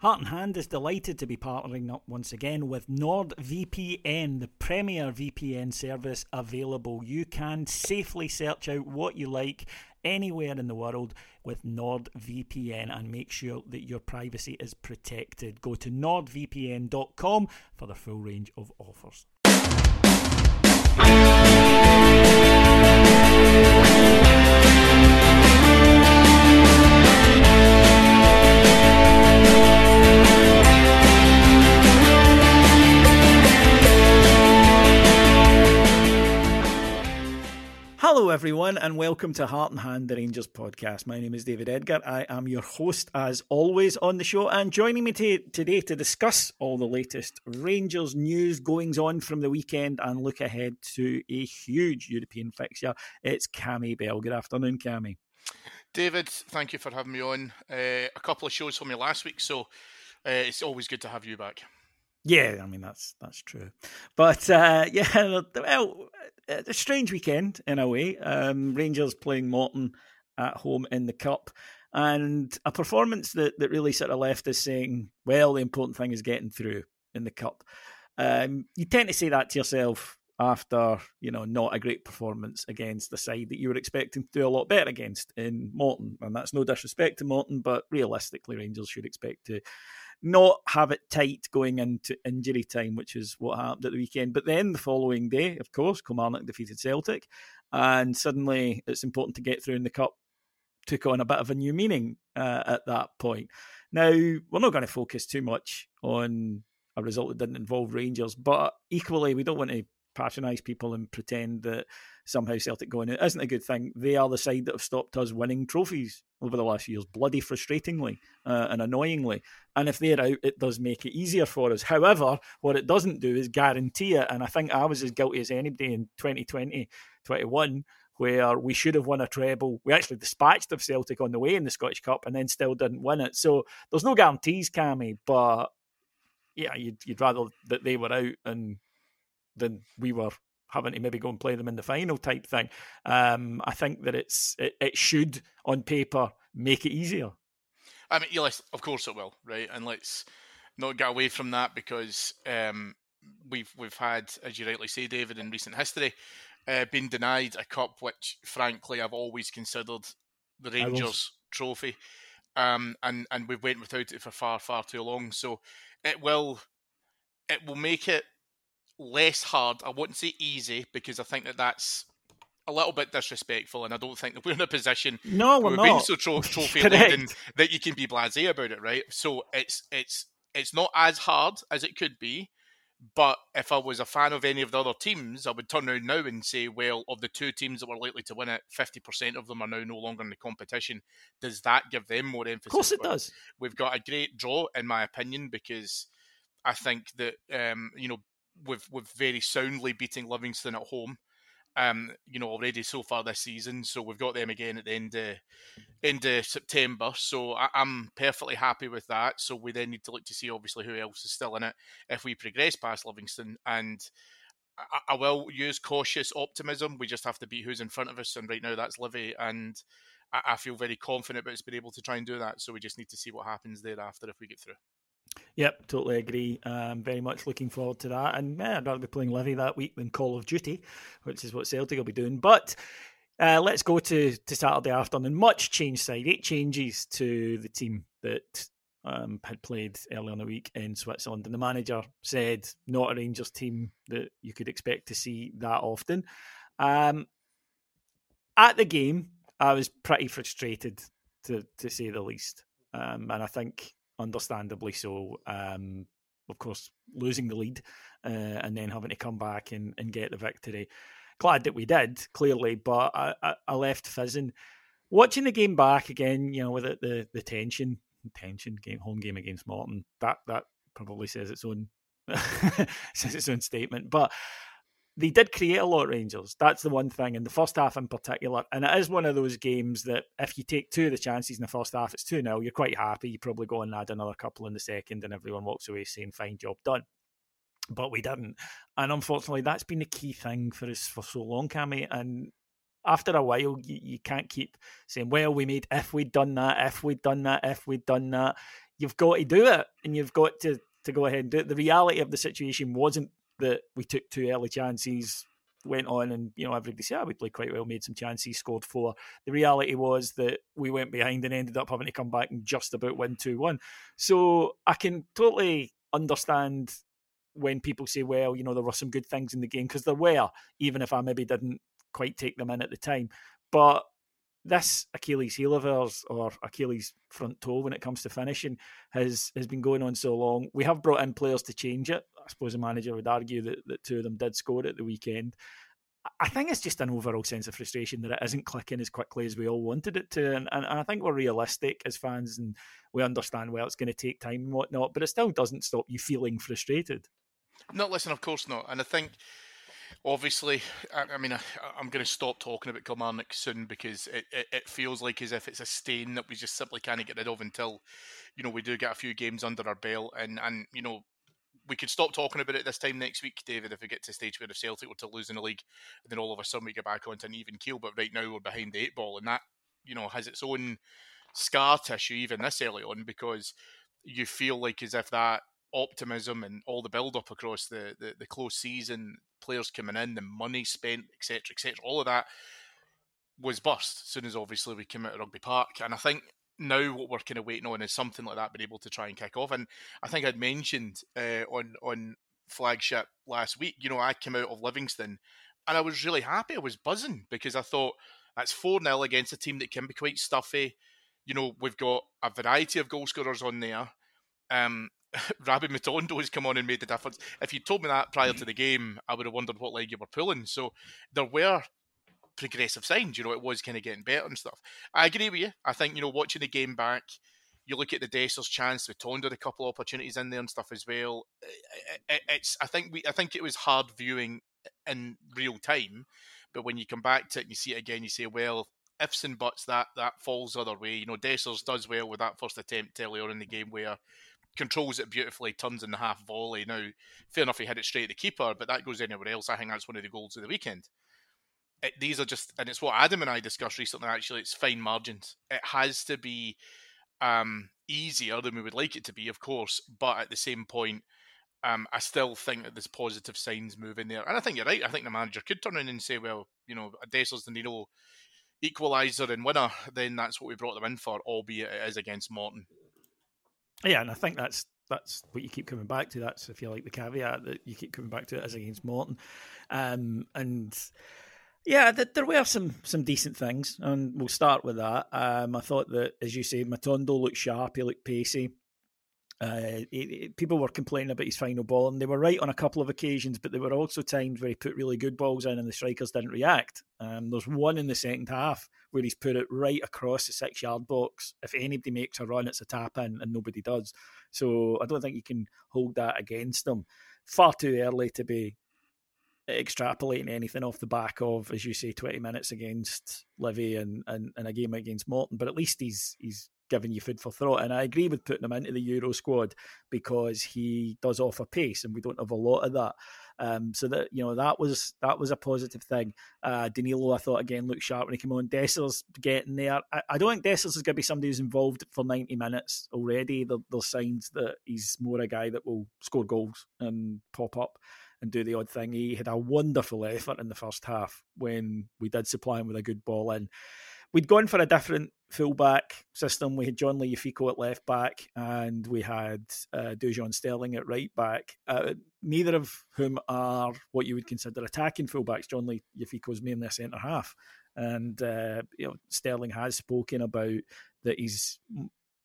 Heart and Hand is delighted to be partnering up once again with NordVPN, the premier VPN service available. You can safely search out what you like anywhere in the world with NordVPN and make sure that your privacy is protected. Go to nordvpn.com for the full range of offers. Hello, everyone, and welcome to Heart and Hand, the Rangers podcast. My name is David Edgar. I am your host, as always, on the show. And joining me t- today to discuss all the latest Rangers news, goings on from the weekend, and look ahead to a huge European fixture, it's Cammy Bell. Good afternoon, Cammy. David, thank you for having me on. Uh, a couple of shows for me last week, so uh, it's always good to have you back. Yeah, I mean that's that's true, but uh, yeah, well, a strange weekend in a way. Um, Rangers playing Morton at home in the cup, and a performance that that really sort of left us saying, "Well, the important thing is getting through in the cup." Um, you tend to say that to yourself after you know not a great performance against the side that you were expecting to do a lot better against in Morton, and that's no disrespect to Morton, but realistically, Rangers should expect to not have it tight going into injury time, which is what happened at the weekend. But then the following day, of course, Kilmarnock defeated Celtic, and suddenly it's important to get through in the cup. Took on a bit of a new meaning uh, at that point. Now we're not going to focus too much on a result that didn't involve Rangers, but equally we don't want to patronise people and pretend that somehow Celtic going out isn't a good thing. They are the side that have stopped us winning trophies over the last years, bloody frustratingly uh, and annoyingly. And if they're out, it does make it easier for us. However, what it doesn't do is guarantee it. And I think I was as guilty as anybody in 2020, 21, where we should have won a treble. We actually dispatched of Celtic on the way in the Scottish Cup and then still didn't win it. So there's no guarantees, Cammy, but yeah, you'd, you'd rather that they were out and than we were having to maybe go and play them in the final type thing. Um, I think that it's it, it, should on paper make it easier. I mean, yes, of course it will, right? And let's not get away from that because um, we've we've had, as you rightly say, David, in recent history, uh, been denied a cup which, frankly, I've always considered the Rangers trophy, um, and and we've went without it for far far too long. So it will it will make it less hard. I wouldn't say easy because I think that that's a little bit disrespectful, and I don't think that we're in a position. No, we're we've not. been so tro- trophy laden that you can be blasé about it, right? So it's it's it's not as hard as it could be. But if I was a fan of any of the other teams, I would turn around now and say, well, of the two teams that were likely to win it, 50% of them are now no longer in the competition. Does that give them more emphasis? Of course it does. We've got a great draw, in my opinion, because I think that, um, you know, with with very soundly beating Livingston at home. Um, you know, already so far this season. So we've got them again at the end of end of September. So I, am perfectly happy with that. So we then need to look to see obviously who else is still in it if we progress past Livingston. And I, I will use cautious optimism. We just have to beat who's in front of us, and right now that's Livy. And I, I feel very confident about us being able to try and do that. So we just need to see what happens thereafter if we get through. Yep, totally agree. Um, very much looking forward to that. And I'd rather be playing Livy that week than Call of Duty, which is what Celtic will be doing. But uh, let's go to, to Saturday afternoon. Much change side, eight changes to the team that um, had played earlier in the week in Switzerland, and the manager said not a Rangers team that you could expect to see that often. Um, at the game, I was pretty frustrated to to say the least, um, and I think understandably so. Um, of course, losing the lead uh, and then having to come back and, and get the victory. Glad that we did, clearly, but I, I, I left fizzing. Watching the game back again, you know, with it, the the tension, tension game, home game against Morton, that that probably says its own says its own statement. But they did create a lot, of Rangers. That's the one thing in the first half in particular. And it is one of those games that if you take two of the chances in the first half, it's 2 0, you're quite happy. You probably go and add another couple in the second, and everyone walks away saying, fine job done. But we didn't. And unfortunately, that's been the key thing for us for so long, Cammy. And after a while, you, you can't keep saying, well, we made if we'd done that, if we'd done that, if we'd done that. You've got to do it, and you've got to, to go ahead and do it. The reality of the situation wasn't that we took two early chances, went on and, you know, everybody said, we played quite well, made some chances, scored four. The reality was that we went behind and ended up having to come back and just about win 2 1. So I can totally understand when people say, well, you know, there were some good things in the game, because there were, even if I maybe didn't quite take them in at the time. But this Achilles heel of ours, or Achilles front toe when it comes to finishing, has has been going on so long. We have brought in players to change it. I suppose the manager would argue that, that two of them did score at the weekend. I think it's just an overall sense of frustration that it isn't clicking as quickly as we all wanted it to. And, and, and I think we're realistic as fans and we understand, well, it's going to take time and whatnot, but it still doesn't stop you feeling frustrated. No, listen, of course not. And I think obviously, I, I mean, I, am going to stop talking about Kilmarnock soon because it, it, it, feels like as if it's a stain that we just simply can't get rid of until, you know, we do get a few games under our belt. And, and you know, we could stop talking about it this time next week, David, if we get to a stage where if Celtic were to lose in the league, and then all of a sudden we get back onto an even keel. But right now we're behind the eight ball, and that, you know, has its own scar tissue even this early on because you feel like as if that optimism and all the build up across the, the, the close season, players coming in, the money spent, etc., etc., all of that was burst as soon as obviously we came out of Rugby Park. And I think now what we're kind of waiting on is something like that being able to try and kick off. And I think I'd mentioned uh, on on flagship last week, you know, I came out of Livingston and I was really happy. I was buzzing because I thought that's 4 0 against a team that can be quite stuffy. You know, we've got a variety of goal scorers on there. Um, Rabbi Matondo has come on and made the difference. If you told me that prior to the game, I would have wondered what leg you were pulling. So there were progressive signs. You know, it was kind of getting better and stuff. I agree with you. I think you know, watching the game back, you look at the Dessers chance. with Tondo a couple of opportunities in there and stuff as well. It's I think we I think it was hard viewing in real time, but when you come back to it and you see it again, you say, well, ifs and buts that that falls the other way. You know, Dessers does well with that first attempt earlier in the game where controls it beautifully, turns in the half volley. Now, fair enough, he hit it straight at the keeper, but that goes anywhere else. I think that's one of the goals of the weekend. It, these are just, and it's what Adam and I discussed recently. Actually, it's fine margins. It has to be um, easier than we would like it to be, of course, but at the same point, um, I still think that there's positive signs moving there. And I think you're right. I think the manager could turn in and say, well, you know, Dessers Danilo equaliser and winner, then that's what we brought them in for, albeit it is against Morton. Yeah, and I think that's that's what you keep coming back to. That's if you like the caveat that you keep coming back to it as against Morton, um, and yeah, there were some some decent things, and we'll start with that. Um, I thought that, as you say, Matondo looked sharp, he looked pacey. Uh, people were complaining about his final ball, and they were right on a couple of occasions, but there were also times where he put really good balls in and the strikers didn't react. Um, there's one in the second half where he's put it right across the six yard box. If anybody makes a run, it's a tap in, and nobody does. So I don't think you can hold that against him. Far too early to be extrapolating anything off the back of, as you say, 20 minutes against Livy and, and, and a game against Morton, but at least he's he's giving you food for thought. And I agree with putting him into the Euro squad because he does offer pace, and we don't have a lot of that. Um, so that you know that was that was a positive thing. Uh, Danilo, I thought again looked sharp when he came on. Dessers getting there. I, I don't think Dessers is going to be somebody who's involved for ninety minutes already. There, there's signs that he's more a guy that will score goals and pop up and do the odd thing. He had a wonderful effort in the first half when we did supply him with a good ball in we'd gone for a different fullback system. We had John Leafico at left back, and we had uh, Dujon Sterling at right back. Uh, neither of whom are what you would consider attacking fullbacks. John Leafico is mainly a centre half, and uh, you know Sterling has spoken about that he's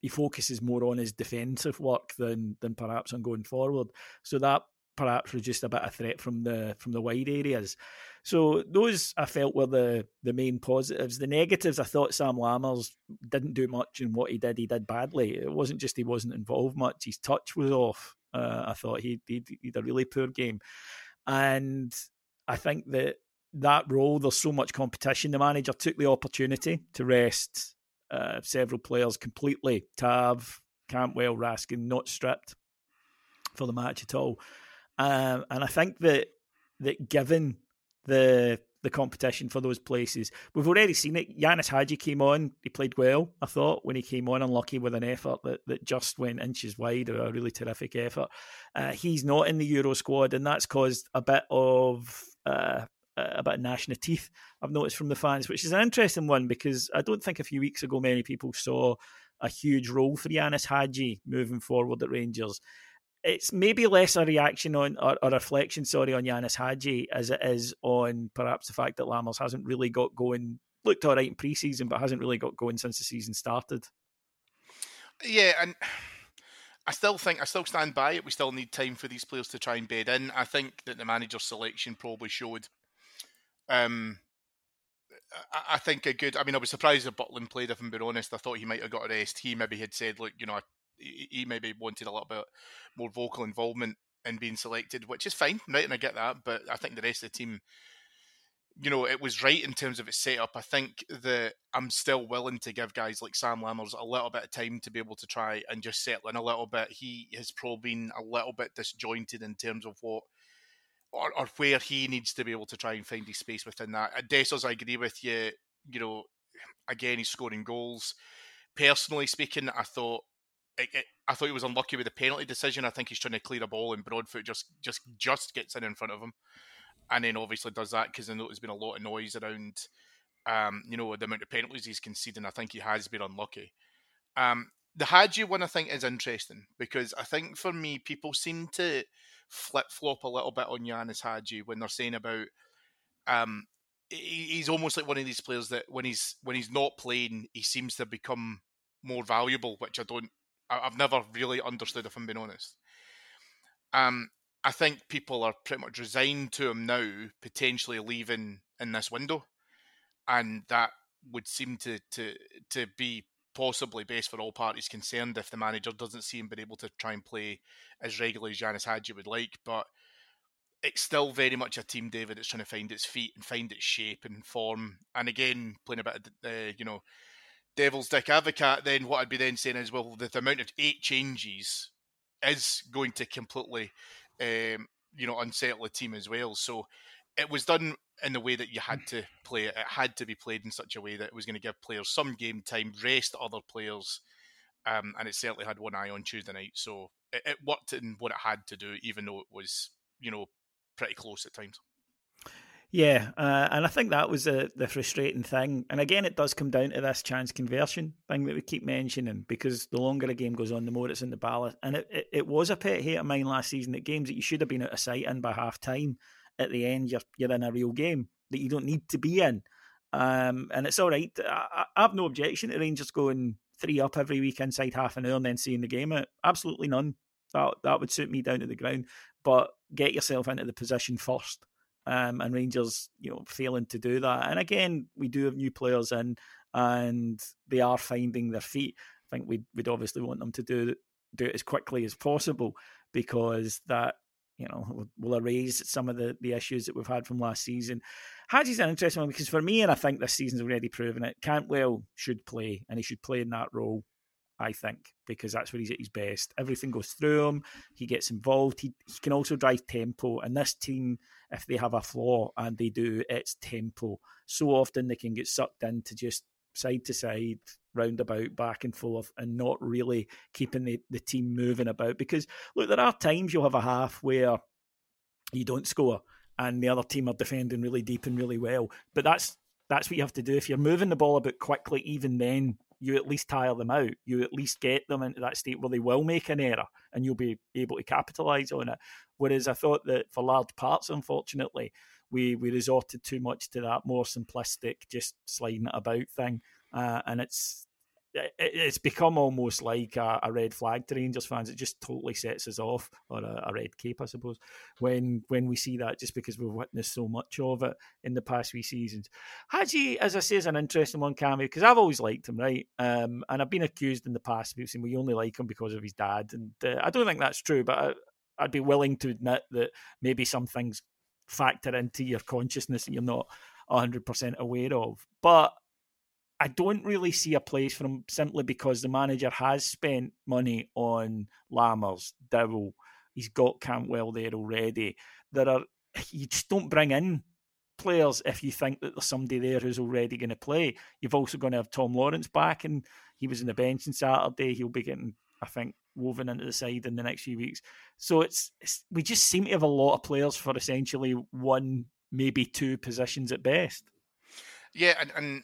he focuses more on his defensive work than than perhaps on going forward. So that perhaps reduced a bit of threat from the from the wide areas. So those I felt were the the main positives. The negatives, I thought Sam Lammers didn't do much, and what he did, he did badly. It wasn't just he wasn't involved much; his touch was off. Uh, I thought he he had a really poor game, and I think that that role there's so much competition. The manager took the opportunity to rest uh, several players completely. Tav, Cantwell, Raskin not stripped for the match at all. Um, and I think that that given the the competition for those places, we've already seen it. Ianis Hagi came on; he played well. I thought when he came on, unlucky with an effort that, that just went inches wide, a really terrific effort. Uh, he's not in the Euro squad, and that's caused a bit of uh, a bit of gnashing of teeth. I've noticed from the fans, which is an interesting one because I don't think a few weeks ago many people saw a huge role for Ianis Hagi moving forward at Rangers it's maybe less a reaction on or, a reflection, sorry, on Ianis Hagi as it is on perhaps the fact that Lammers hasn't really got going. Looked all right in pre-season, but hasn't really got going since the season started. Yeah, and I still think I still stand by it. We still need time for these players to try and bed in. I think that the manager selection probably showed. Um, I, I think a good. I mean, I was surprised that Butland played. If I'm being honest, I thought he might have got a rest. He maybe had said, "Look, you know, I he maybe wanted a little bit more vocal involvement in being selected, which is fine, right? And I get that, but I think the rest of the team, you know, it was right in terms of its setup. I think that I'm still willing to give guys like Sam Lammers a little bit of time to be able to try and just settle in a little bit. He has probably been a little bit disjointed in terms of what or, or where he needs to be able to try and find his space within that. At Dessers, I agree with you. You know, again, he's scoring goals. Personally speaking, I thought it, it, I thought he was unlucky with the penalty decision. I think he's trying to clear a ball and Broadfoot just just just gets in in front of him, and then obviously does that because I know there's been a lot of noise around, um, you know, the amount of penalties he's conceding. I think he has been unlucky. Um, the Hagi one I think is interesting because I think for me people seem to flip flop a little bit on Ianis Hagi when they're saying about um, he's almost like one of these players that when he's when he's not playing he seems to become more valuable, which I don't I've never really understood, if I'm being honest. Um, I think people are pretty much resigned to him now, potentially leaving in this window, and that would seem to to to be possibly best for all parties concerned if the manager doesn't see him being able to try and play as regularly as Ianis Hagi would like. But it's still very much a team, David, that's trying to find its feet and find its shape and form. And again, playing a bit of, uh, you know, devil's dick advocate, then what I'd be then saying is, well, the, amount of eight changes is going to completely, um, you know, unsettle the team as well. So it was done in the way that you had to play it. It had to be played in such a way that it was going to give players some game time, rest other players, um, and it certainly had one eye on Tuesday night. So it, it worked in what it had to do, even though it was, you know, pretty close at times. Yeah, uh, and I think that was the, the frustrating thing. And again, it does come down to this chance conversion thing that we keep mentioning because the longer a game goes on, the more it's in the ballot. And it, it, it was a pet hate of mine last season that games that you should have been out of sight in by half time, at the end, you're, you're in a real game that you don't need to be in. Um, and it's all right. I, I have no objection to Rangers going three up every week inside half an hour and then seeing the game out. Absolutely none. That, that would suit me down to the ground. But get yourself into the position first um, and Rangers, you know, failing to do that. And again, we do have new players in, and they are finding their feet. I think we'd, we'd obviously want them to do do it as quickly as possible because that you know will erase some of the, the issues that we've had from last season. Hagi's an interesting one because for me, and I think this season's already proven it, Cantwell should play and he should play in that role I think, because that's where he's at his best. Everything goes through him. He gets involved. He, he can also drive tempo. And this team, if they have a flaw, and they do, it's tempo. So often they can get sucked into just side to side, roundabout, back and forth, and not really keeping the, the team moving about. Because, look, there are times you'll have a half where you don't score and the other team are defending really deep and really well. But that's that's what you have to do. If you're moving the ball about quickly, even then, you at least tire them out. You at least get them into that state where they will make an error and you'll be able to capitalise on it. Whereas I thought that for large parts, unfortunately, we, we resorted too much to that more simplistic, just sliding it about thing. Uh, and it's it's become almost like a, a, red flag to Rangers fans. It just totally sets us off, or a, a, red cape, I suppose, when when we see that, just because we've witnessed so much of it in the past few seasons. Hagi, as I say, is an interesting one, Cammy, because I've always liked him, right? Um, and I've been accused in the past of people saying we only like him because of his dad, and uh, I don't think that's true, but I, I'd be willing to admit that maybe some things factor into your consciousness that you're not 100% aware of. But I don't really see a place for him simply because the manager has spent money on Lammers, Dowell. He's got Cantwell there already. There are you just don't bring in players if you think that there's somebody there who's already going to play. You've also going to have Tom Lawrence back, and he was in the bench on Saturday. He'll be getting, I think, woven into the side in the next few weeks. So it's, it's we just seem to have a lot of players for essentially one, maybe two positions at best. Yeah, and, and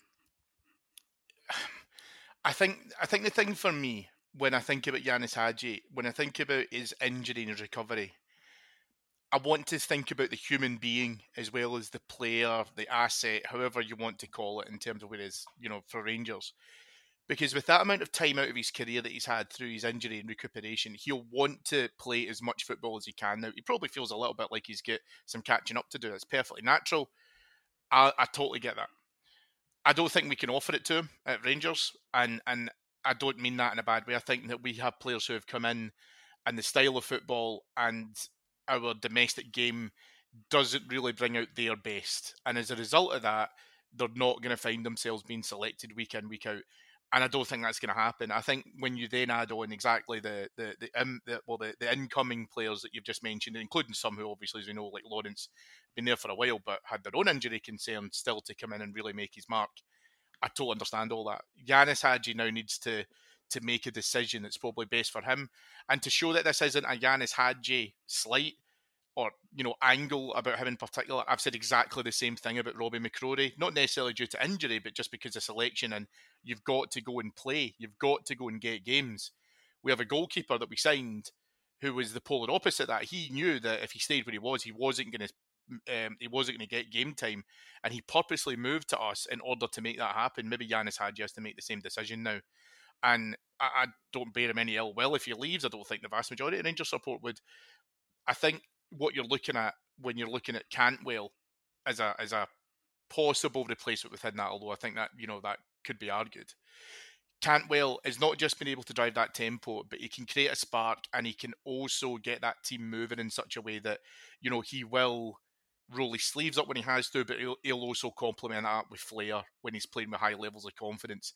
I think I think the thing for me when I think about Ianis Hagi, when I think about his injury and his recovery, I want to think about the human being as well as the player, the asset, however you want to call it, in terms of where is, you know, for Rangers. Because with that amount of time out of his career that he's had through his injury and recuperation, he'll want to play as much football as he can. Now, he probably feels a little bit like he's got some catching up to do. It's perfectly natural. I, I totally get that. I don't think we can offer it to him at Rangers, and and I don't mean that in a bad way. I think that we have players who have come in, and the style of football and our domestic game doesn't really bring out their best, and as a result of that, they're not going to find themselves being selected week in week out and I don't think that's going to happen. I think when you then add on exactly the the the, um, the well the, the incoming players that you've just mentioned, including some who obviously as we know like Lawrence been there for a while but had their own injury concerns still to come in and really make his mark. I totally understand all that. Ianis Hagi now needs to to make a decision that's probably best for him and to show that this isn't a Ianis Hagi slight or you know angle about him in particular. I've said exactly the same thing about Robby McCrorie, not necessarily due to injury, but just because of selection. And you've got to go and play. You've got to go and get games. We have a goalkeeper that we signed who was the polar opposite. That he knew that if he stayed where he was, he wasn't going to. Um, he wasn't going to get game time, and he purposely moved to us in order to make that happen. Maybe Ianis Hagi has to make the same decision now, and I, I don't bear him any ill will if he leaves. I don't think the vast majority of Rangers support would. I think what you're looking at when you're looking at Cantwell as a as a possible replacement within that, although I think that you know that could be argued. Cantwell has not just been able to drive that tempo, but he can create a spark and he can also get that team moving in such a way that, you know, he will roll his sleeves up when he has to, but he'll, he'll also complement that with flair when he's playing with high levels of confidence.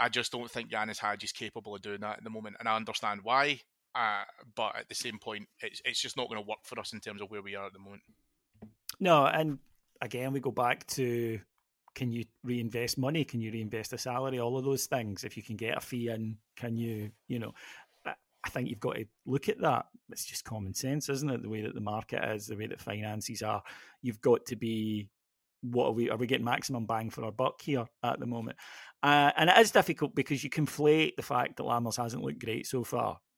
I just don't think Ianis Hagi is capable of doing that at the moment, and I understand why. Uh, but at the same point, it's it's just not going to work for us in terms of where we are at the moment. No, and again, we go back to can you reinvest money? Can you reinvest a salary? All of those things. If you can get a fee in, can you, you know, I think you've got to look at that. It's just common sense, isn't it? The way that the market is, the way that finances are. You've got to be what are we are we getting maximum bang for our buck here at the moment uh, and it is difficult because you conflate the fact that Lammers hasn't looked great so far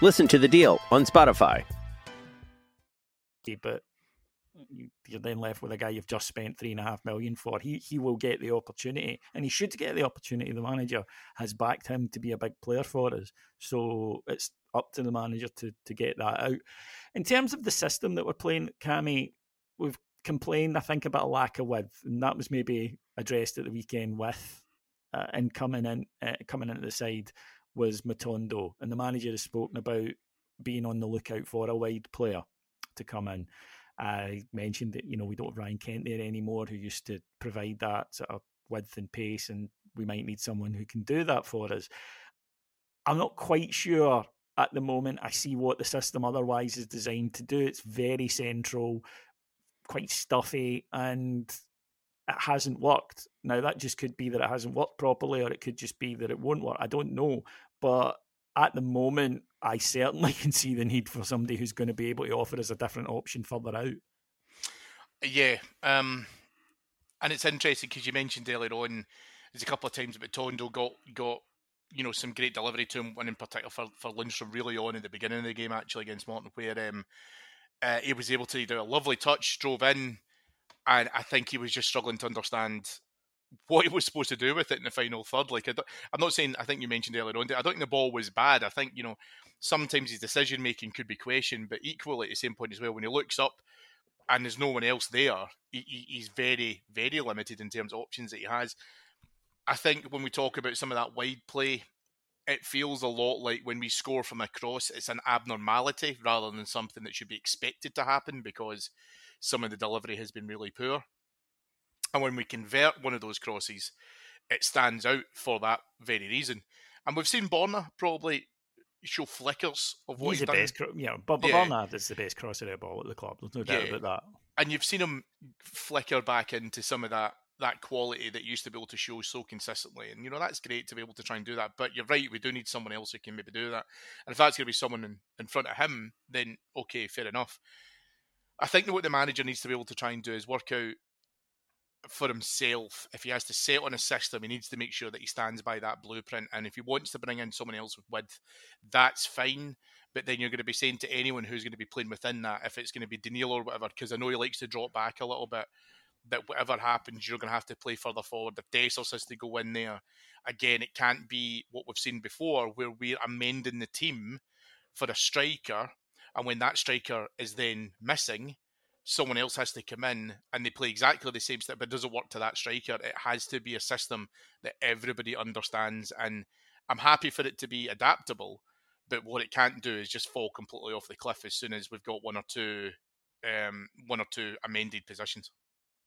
Listen to the deal on Spotify. But you're then left with a guy you've just spent three and a half million for. He he will get the opportunity, and he should get the opportunity. The manager has backed him to be a big player for us, so it's up to the manager to to get that out. In terms of the system that we're playing, Cammy, we've complained, I think, about a lack of width, and that was maybe addressed at the weekend with uh, and coming in uh, coming into the side was Matondo, and the manager has spoken about being on the lookout for a wide player to come in. I mentioned that you know we don't have Ryan Kent there anymore, who used to provide that sort of width and pace, and we might need someone who can do that for us. I'm not quite sure at the moment. I see what the system otherwise is designed to do. It's very central, quite stuffy, and it hasn't worked. Now, that just could be that it hasn't worked properly, or it could just be that it won't work. I don't know. But at the moment, I certainly can see the need for somebody who's going to be able to offer us a different option further out. Yeah. Um, and it's interesting because you mentioned earlier on, there's a couple of times that Tondo got got you know some great delivery to him, one in particular for for Lundstram really on at the beginning of the game actually against Morton, where um, uh, he was able to do a lovely touch, drove in, and I think he was just struggling to understand what he was supposed to do with it in the final third. Like, I am not saying, I think you mentioned earlier on, I don't think the ball was bad. I think, you know, sometimes his decision making could be questioned, but equally at the same point as well, when he looks up and there's no one else there, he, he's very, very limited in terms of options that he has. I think when we talk about some of that wide play, it feels a lot like when we score from a cross, it's an abnormality rather than something that should be expected to happen because some of the delivery has been really poor. And when we convert one of those crosses, it stands out for that very reason. And we've seen Borna probably show flickers of what he's, he's the done. best. Yeah, but, but Yeah. Borna is the best crosser of ball at the club. There's no doubt Yeah. about that. and you've seen him flicker back into some of that that quality that used to be able to show so consistently. And you know that's great to be able to try and do that. But you're right, we do need someone else who can maybe do that. And if that's going to be someone in, in front of him, then okay, fair enough. I think what the manager needs to be able to try and do is work out for himself. If he has to set on a system, he needs to make sure that he stands by that blueprint. And if he wants to bring in someone else with width, that's fine. But then you're going to be saying to anyone who's going to be playing within that, if it's going to be Daniil or whatever, because I know he likes to drop back a little bit, that whatever happens, you're going to have to play further forward. If Dessers has to go in there, again, it can't be what we've seen before, where we're amending the team for a striker, and when that striker is then missing, someone else has to come in and they play exactly the same step, but it doesn't work to that striker. It has to be a system that everybody understands, and I'm happy for it to be adaptable. But what it can't do is just fall completely off the cliff as soon as we've got one or two, um, one or two amended positions.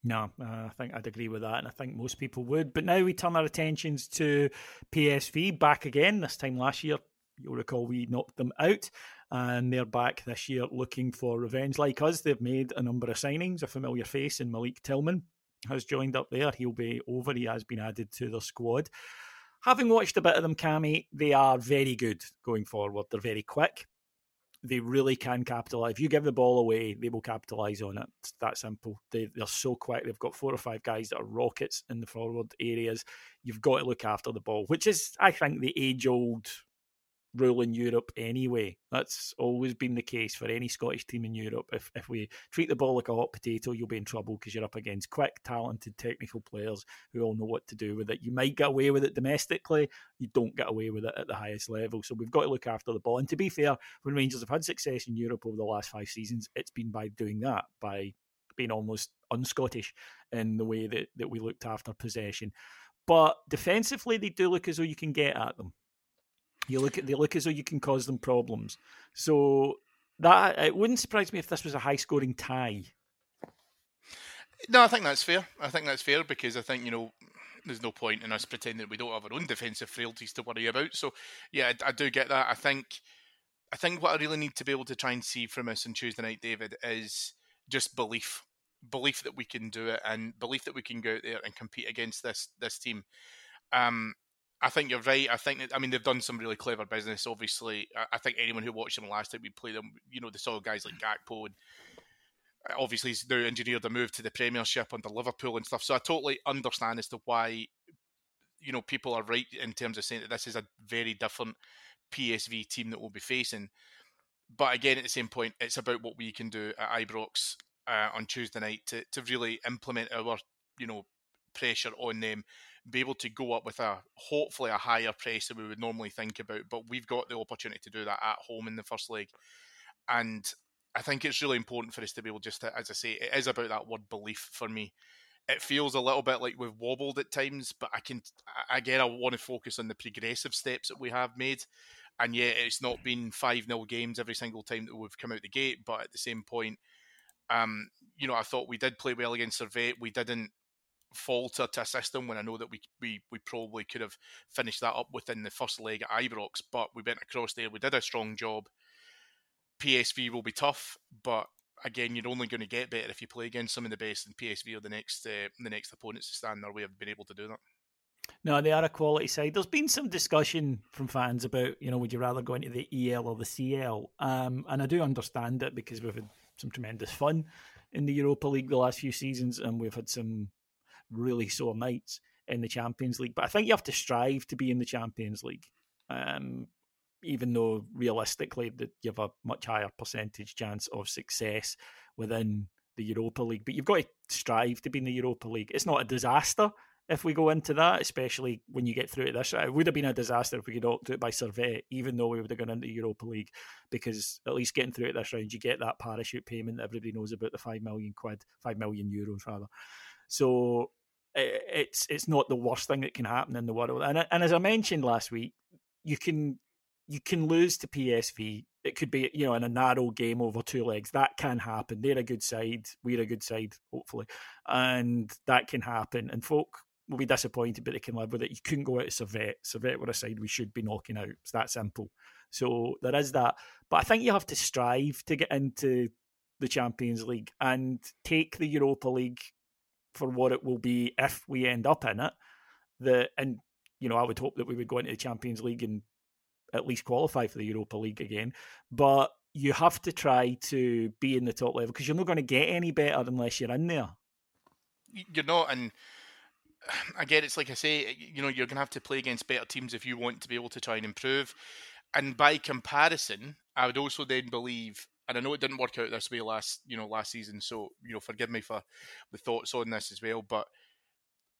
No, uh, I think I'd agree with that, and I think most people would. But now we turn our attentions to PSV back again. This time last year, you'll recall we knocked them out, and they're back this year looking for revenge. Like us, they've made a number of signings. A familiar face in Malik Tillman has joined up there. He'll be over. He has been added to the squad. Having watched a bit of them, Cammy, they are very good going forward. They're very quick. They really can capitalise. If you give the ball away, they will capitalise on it. It's that simple. They, they're so quick. They've got four or five guys that are rockets in the forward areas. You've got to look after the ball, which is, I think, the age old rule in Europe anyway. That's always been the case for any Scottish team in Europe. If if we treat the ball like a hot potato, you'll be in trouble because you're up against quick, talented, technical players who all know what to do with it. You might get away with it domestically, you don't get away with it at the highest level. So we've got to look after the ball. And to be fair, when Rangers have had success in Europe over the last five seasons, it's been by doing that, by being almost un-Scottish in the way that, that we looked after possession. But defensively, they do look as though you can get at them. You look at they look as though you can cause them problems. So that it wouldn't surprise me if this was a high scoring tie. No, I think that's fair. I think that's fair because I think you know there's no point in us pretending we don't have our own defensive frailties to worry about. So yeah, I, I do get that. I think I think what I really need to be able to try and see from us on Tuesday night, David, is just belief, belief that we can do it, and belief that we can go out there and compete against this this team. Um, I think you're right. I think that I mean they've done some really clever business. Obviously, I, think anyone who watched them last time we played them, you know, they saw guys like Gakpo and uh, obviously he's now engineered a move to the Premiership under Liverpool and stuff. So I totally understand as to why you know people are right in terms of saying that this is a very different PSV team that we'll be facing. But again, at the same point, it's about what we can do at Ibrox uh, on Tuesday night to to really implement our you know pressure on them, be able to go up with a hopefully a higher press than we would normally think about. But we've got the opportunity to do that at home in the first leg, and I think it's really important for us to be able just to, as I say, it is about that word belief for me. It feels a little bit like we've wobbled at times, but I can again I want to focus on the progressive steps that we have made. And yet it's not been five 0 games every single time that we've come out the gate. But at the same point, um, you know, I thought we did play well against Servette. We didn't falter to a system when I know that we we we probably could have finished that up within the first leg at Ibrox, but we went across there. We did a strong job. PSV will be tough, but again, you're only going to get better if you play against some of the best, and PSV are the next uh, the next opponents to stand their way have been able to do that. No, they are a quality side. There's been some discussion from fans about, you know, would you rather go into the EL or the CL? Um, and I do understand it because we've had some tremendous fun in the Europa League the last few seasons, and we've had some really sore nights in the Champions League. But I think you have to strive to be in the Champions League, um, even though realistically that you have a much higher percentage chance of success within the Europa League. But you've got to strive to be in the Europa League. It's not a disaster if we go into that, especially when you get through to this. It would have been a disaster if we could opt it by Servette, even though we would have gone into the Europa League, because at least getting through to this round, you get that parachute payment that everybody knows about the five million quid, five million euros rather. So it's it's not the worst thing that can happen in the world. And and as I mentioned last week, you can you can lose to PSV. It could be you know in a narrow game over two legs. That can happen. They're a good side. We're a good side, hopefully, and that can happen. And folk will be disappointed, but they can live with it. You couldn't go out to Servette. Servette were a side we should be knocking out. It's that simple. So there is that. But I think you have to strive to get into the Champions League and take the Europa League for what it will be if we end up in it. The and you know I would hope that we would go into the Champions League and at least qualify for the Europa League again. But you have to try to be in the top level because you're not going to get any better unless you're in there. You're not, and again, it's like I say, you know, you're going to have to play against better teams if you want to be able to try and improve. And by comparison, I would also then believe, and I know it didn't work out this way last, you know, last season. So you know, forgive me for the thoughts on this as well. But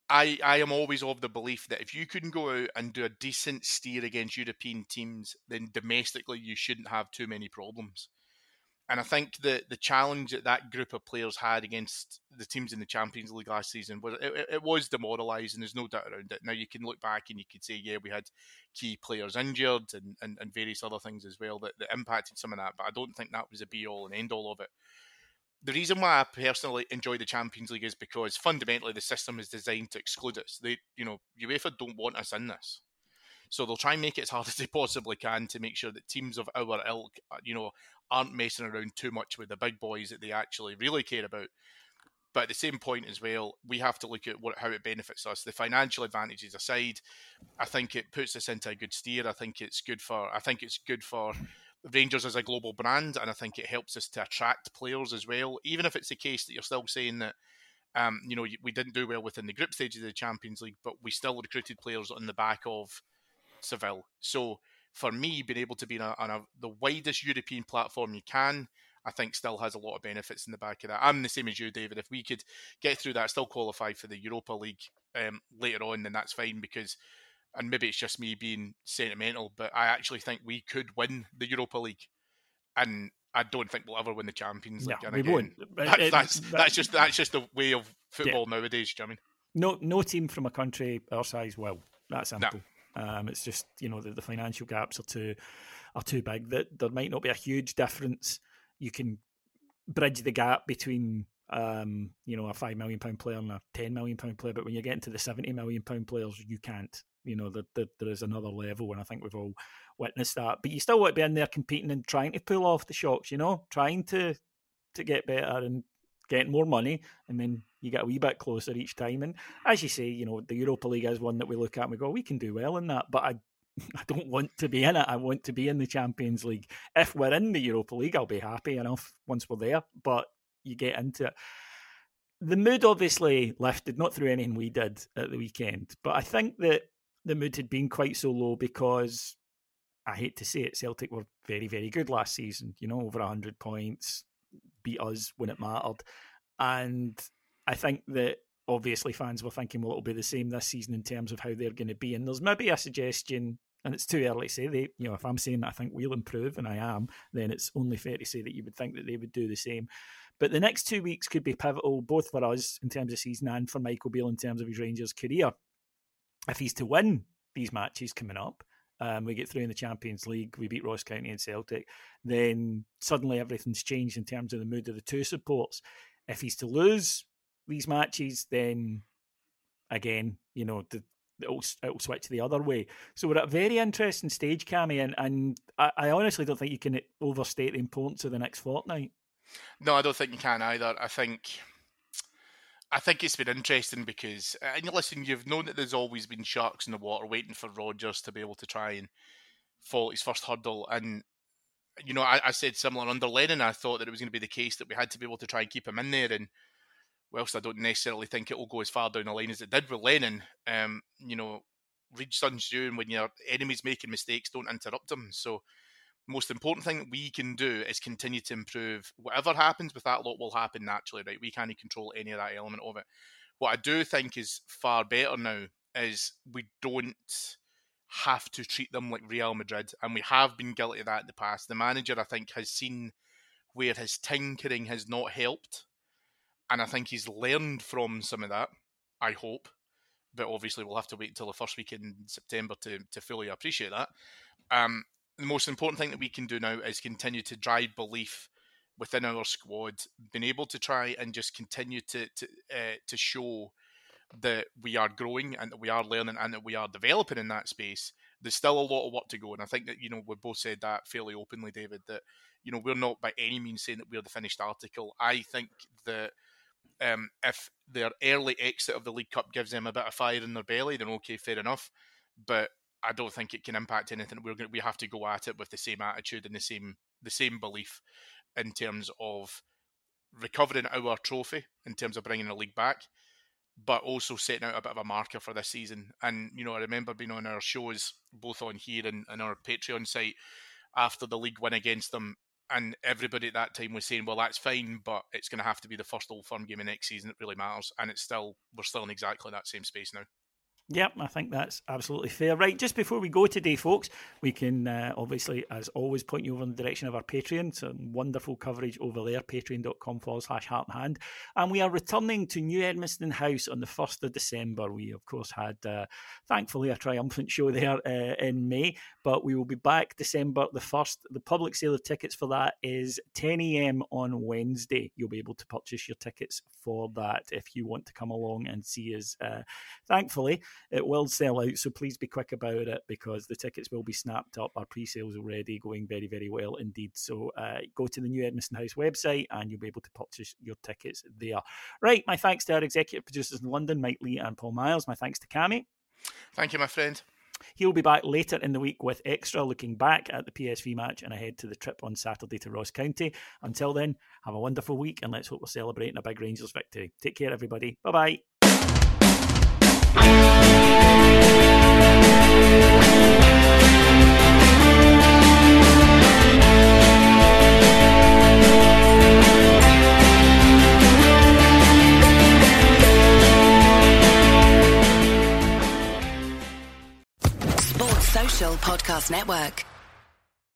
I, I am always of the belief that if you can go out and do a decent steer against European teams, then domestically you shouldn't have too many problems. And I think the the challenge that that group of players had against the teams in the Champions League last season was it, it was demoralising. There's no doubt around it. Now you can look back and you could say, yeah, we had key players injured and, and, and various other things as well that, that impacted some of that. But I don't think that was a be all and end all of it. The reason why I personally enjoy the Champions League is because fundamentally the system is designed to exclude us. They, you know, UEFA don't want us in this. So they'll try and make it as hard as they possibly can to make sure that teams of our ilk, uh, you know, aren't messing around too much with the big boys that they actually really care about. But at the same point as well, we have to look at what, how it benefits us. The financial advantages aside, I think it puts us into a good steer. I think it's good for. I think it's good for Rangers as a global brand, and I think it helps us to attract players as well. Even if it's the case that you're still saying that um, you know, we didn't do well within the group stages of the Champions League, but we still recruited players on the back of Seville. So for me, being able to be on, a, on a, the widest European platform you can, I think still has a lot of benefits in the back of that. I'm the same as you, David. If we could get through that, still qualify for the Europa League um, later on, then that's fine because, and maybe it's just me being sentimental, but I actually think we could win the Europa League, and I don't think we'll ever win the Champions League. No, we again, won't. That, It- that's that- that's just that's just the way of football nowadays. Do you know I mean? No, no team from a country our size will. That's simple. Um, it's just you know the, the financial gaps are too are too big. That there might not be a huge difference. You can bridge the gap between um, you know a five million pound player and a ten million pound player, but when you get into the seventy million pound players, you can't. You know that there, there is another level, and I think we've all witnessed that. But you still want to be in there competing and trying to pull off the shocks. You know, trying to to get better and get more money, and then you get a wee bit closer each time. And as you say, you know, the Europa League is one that we look at and we go, we can do well in that, but I. I don't want to be in it. I want to be in the Champions League. If we're in the Europa League, I'll be happy enough once we're there. But you get into it. The mood obviously lifted, not through anything we did at the weekend, but I think that the mood had been quite so low because I hate to say it, Celtic were very, very good last season. You know, over hundred points, beat us when it mattered, and I think that obviously fans were thinking, well, it'll be the same this season in terms of how they're going to be. And there's maybe a suggestion, and it's too early to say they, you know, if I'm saying that I think we'll improve, and I am, then it's only fair to say that you would think that they would do the same. But the next two weeks could be pivotal, both for us in terms of season and for Michael Beale in terms of his Rangers career. If he's to win these matches coming up, um, we get through in the Champions League, we beat Ross County and Celtic, then suddenly everything's changed in terms of the mood of the two supports. If he's to lose these matches, then again, you know, the, it'll, it'll switch the other way. So we're at a very interesting stage, Cammy, and, and I, I honestly don't think you can overstate the importance of the next fortnight. No, I don't think you can either. I think I think it's been interesting because, uh, and listen, you've known that there's always been sharks in the water waiting for Rodgers to be able to try and fall his first hurdle. And, you know, I, I, said similar under Lennon, I thought that it was going to be the case that we had to be able to try and keep him in there. And, whilst I don't necessarily think it will go as far down the line as it did with Lennon, um, you know, read Sun Tzu, and when your enemy's making mistakes, don't interrupt them. So, most important thing that we can do is continue to improve. Whatever happens with that lot will happen naturally, right? We can't control any of that element of it. What I do think is far better now is we don't have to treat them like Real Madrid, and we have been guilty of that in the past. The manager, I think, has seen where his tinkering has not helped, and I think he's learned from some of that. I hope, but obviously we'll have to wait until the first week in September to to fully appreciate that. Um, the most important thing that we can do now is continue to drive belief within our squad, being able to try and just continue to to uh, to show that we are growing and that we are learning and that we are developing in that space. There's still a lot of work to go, and I think that you know we both said that fairly openly, David. That you know we're not by any means saying that we're the finished article. I think that um, if their early exit of the League Cup gives them a bit of fire in their belly, then okay, fair enough. But I don't think it can impact anything. We're going we have to go at it with the same attitude and the same the same belief in terms of recovering our trophy, in terms of bringing the league back, but also setting out a bit of a marker for this season. And you know, I remember being on our shows, both on here and, and our Patreon site, after the league win against them, and everybody at that time was saying, "Well, that's fine, but it's going to have to be the first Old Firm game of next season. It really matters." And it's still we're still in exactly that same space now. Yep, I think that's absolutely fair. Right, just before we go today, folks, we can uh, obviously, as always, point you over in the direction of our Patreon. Some wonderful coverage over there, patreon.com forward slash heart and hand. And we are returning to New Edmiston House on the 1st of December. We, of course, had, uh, thankfully, a triumphant show there uh, in May, but we will be back December the 1st. The public sale of tickets for that is 10 a.m. on Wednesday. You'll be able to purchase your tickets for that if you want to come along and see us. Uh, thankfully, it will sell out, so please be quick about it because the tickets will be snapped up. Our pre-sales already going very, very well indeed. So uh, go to the new Edmiston House website and you'll be able to purchase your tickets there. Right, my thanks to our executive producers in London, Mike Lee and Paul Miles. My thanks to Cammy. Thank you, my friend. He'll be back later in the week with extra looking back at the PSV match and ahead to the trip on Saturday to Ross County. Until then, have a wonderful week and let's hope we're celebrating a big Rangers victory. Take care, everybody. Bye bye. Podcast Network.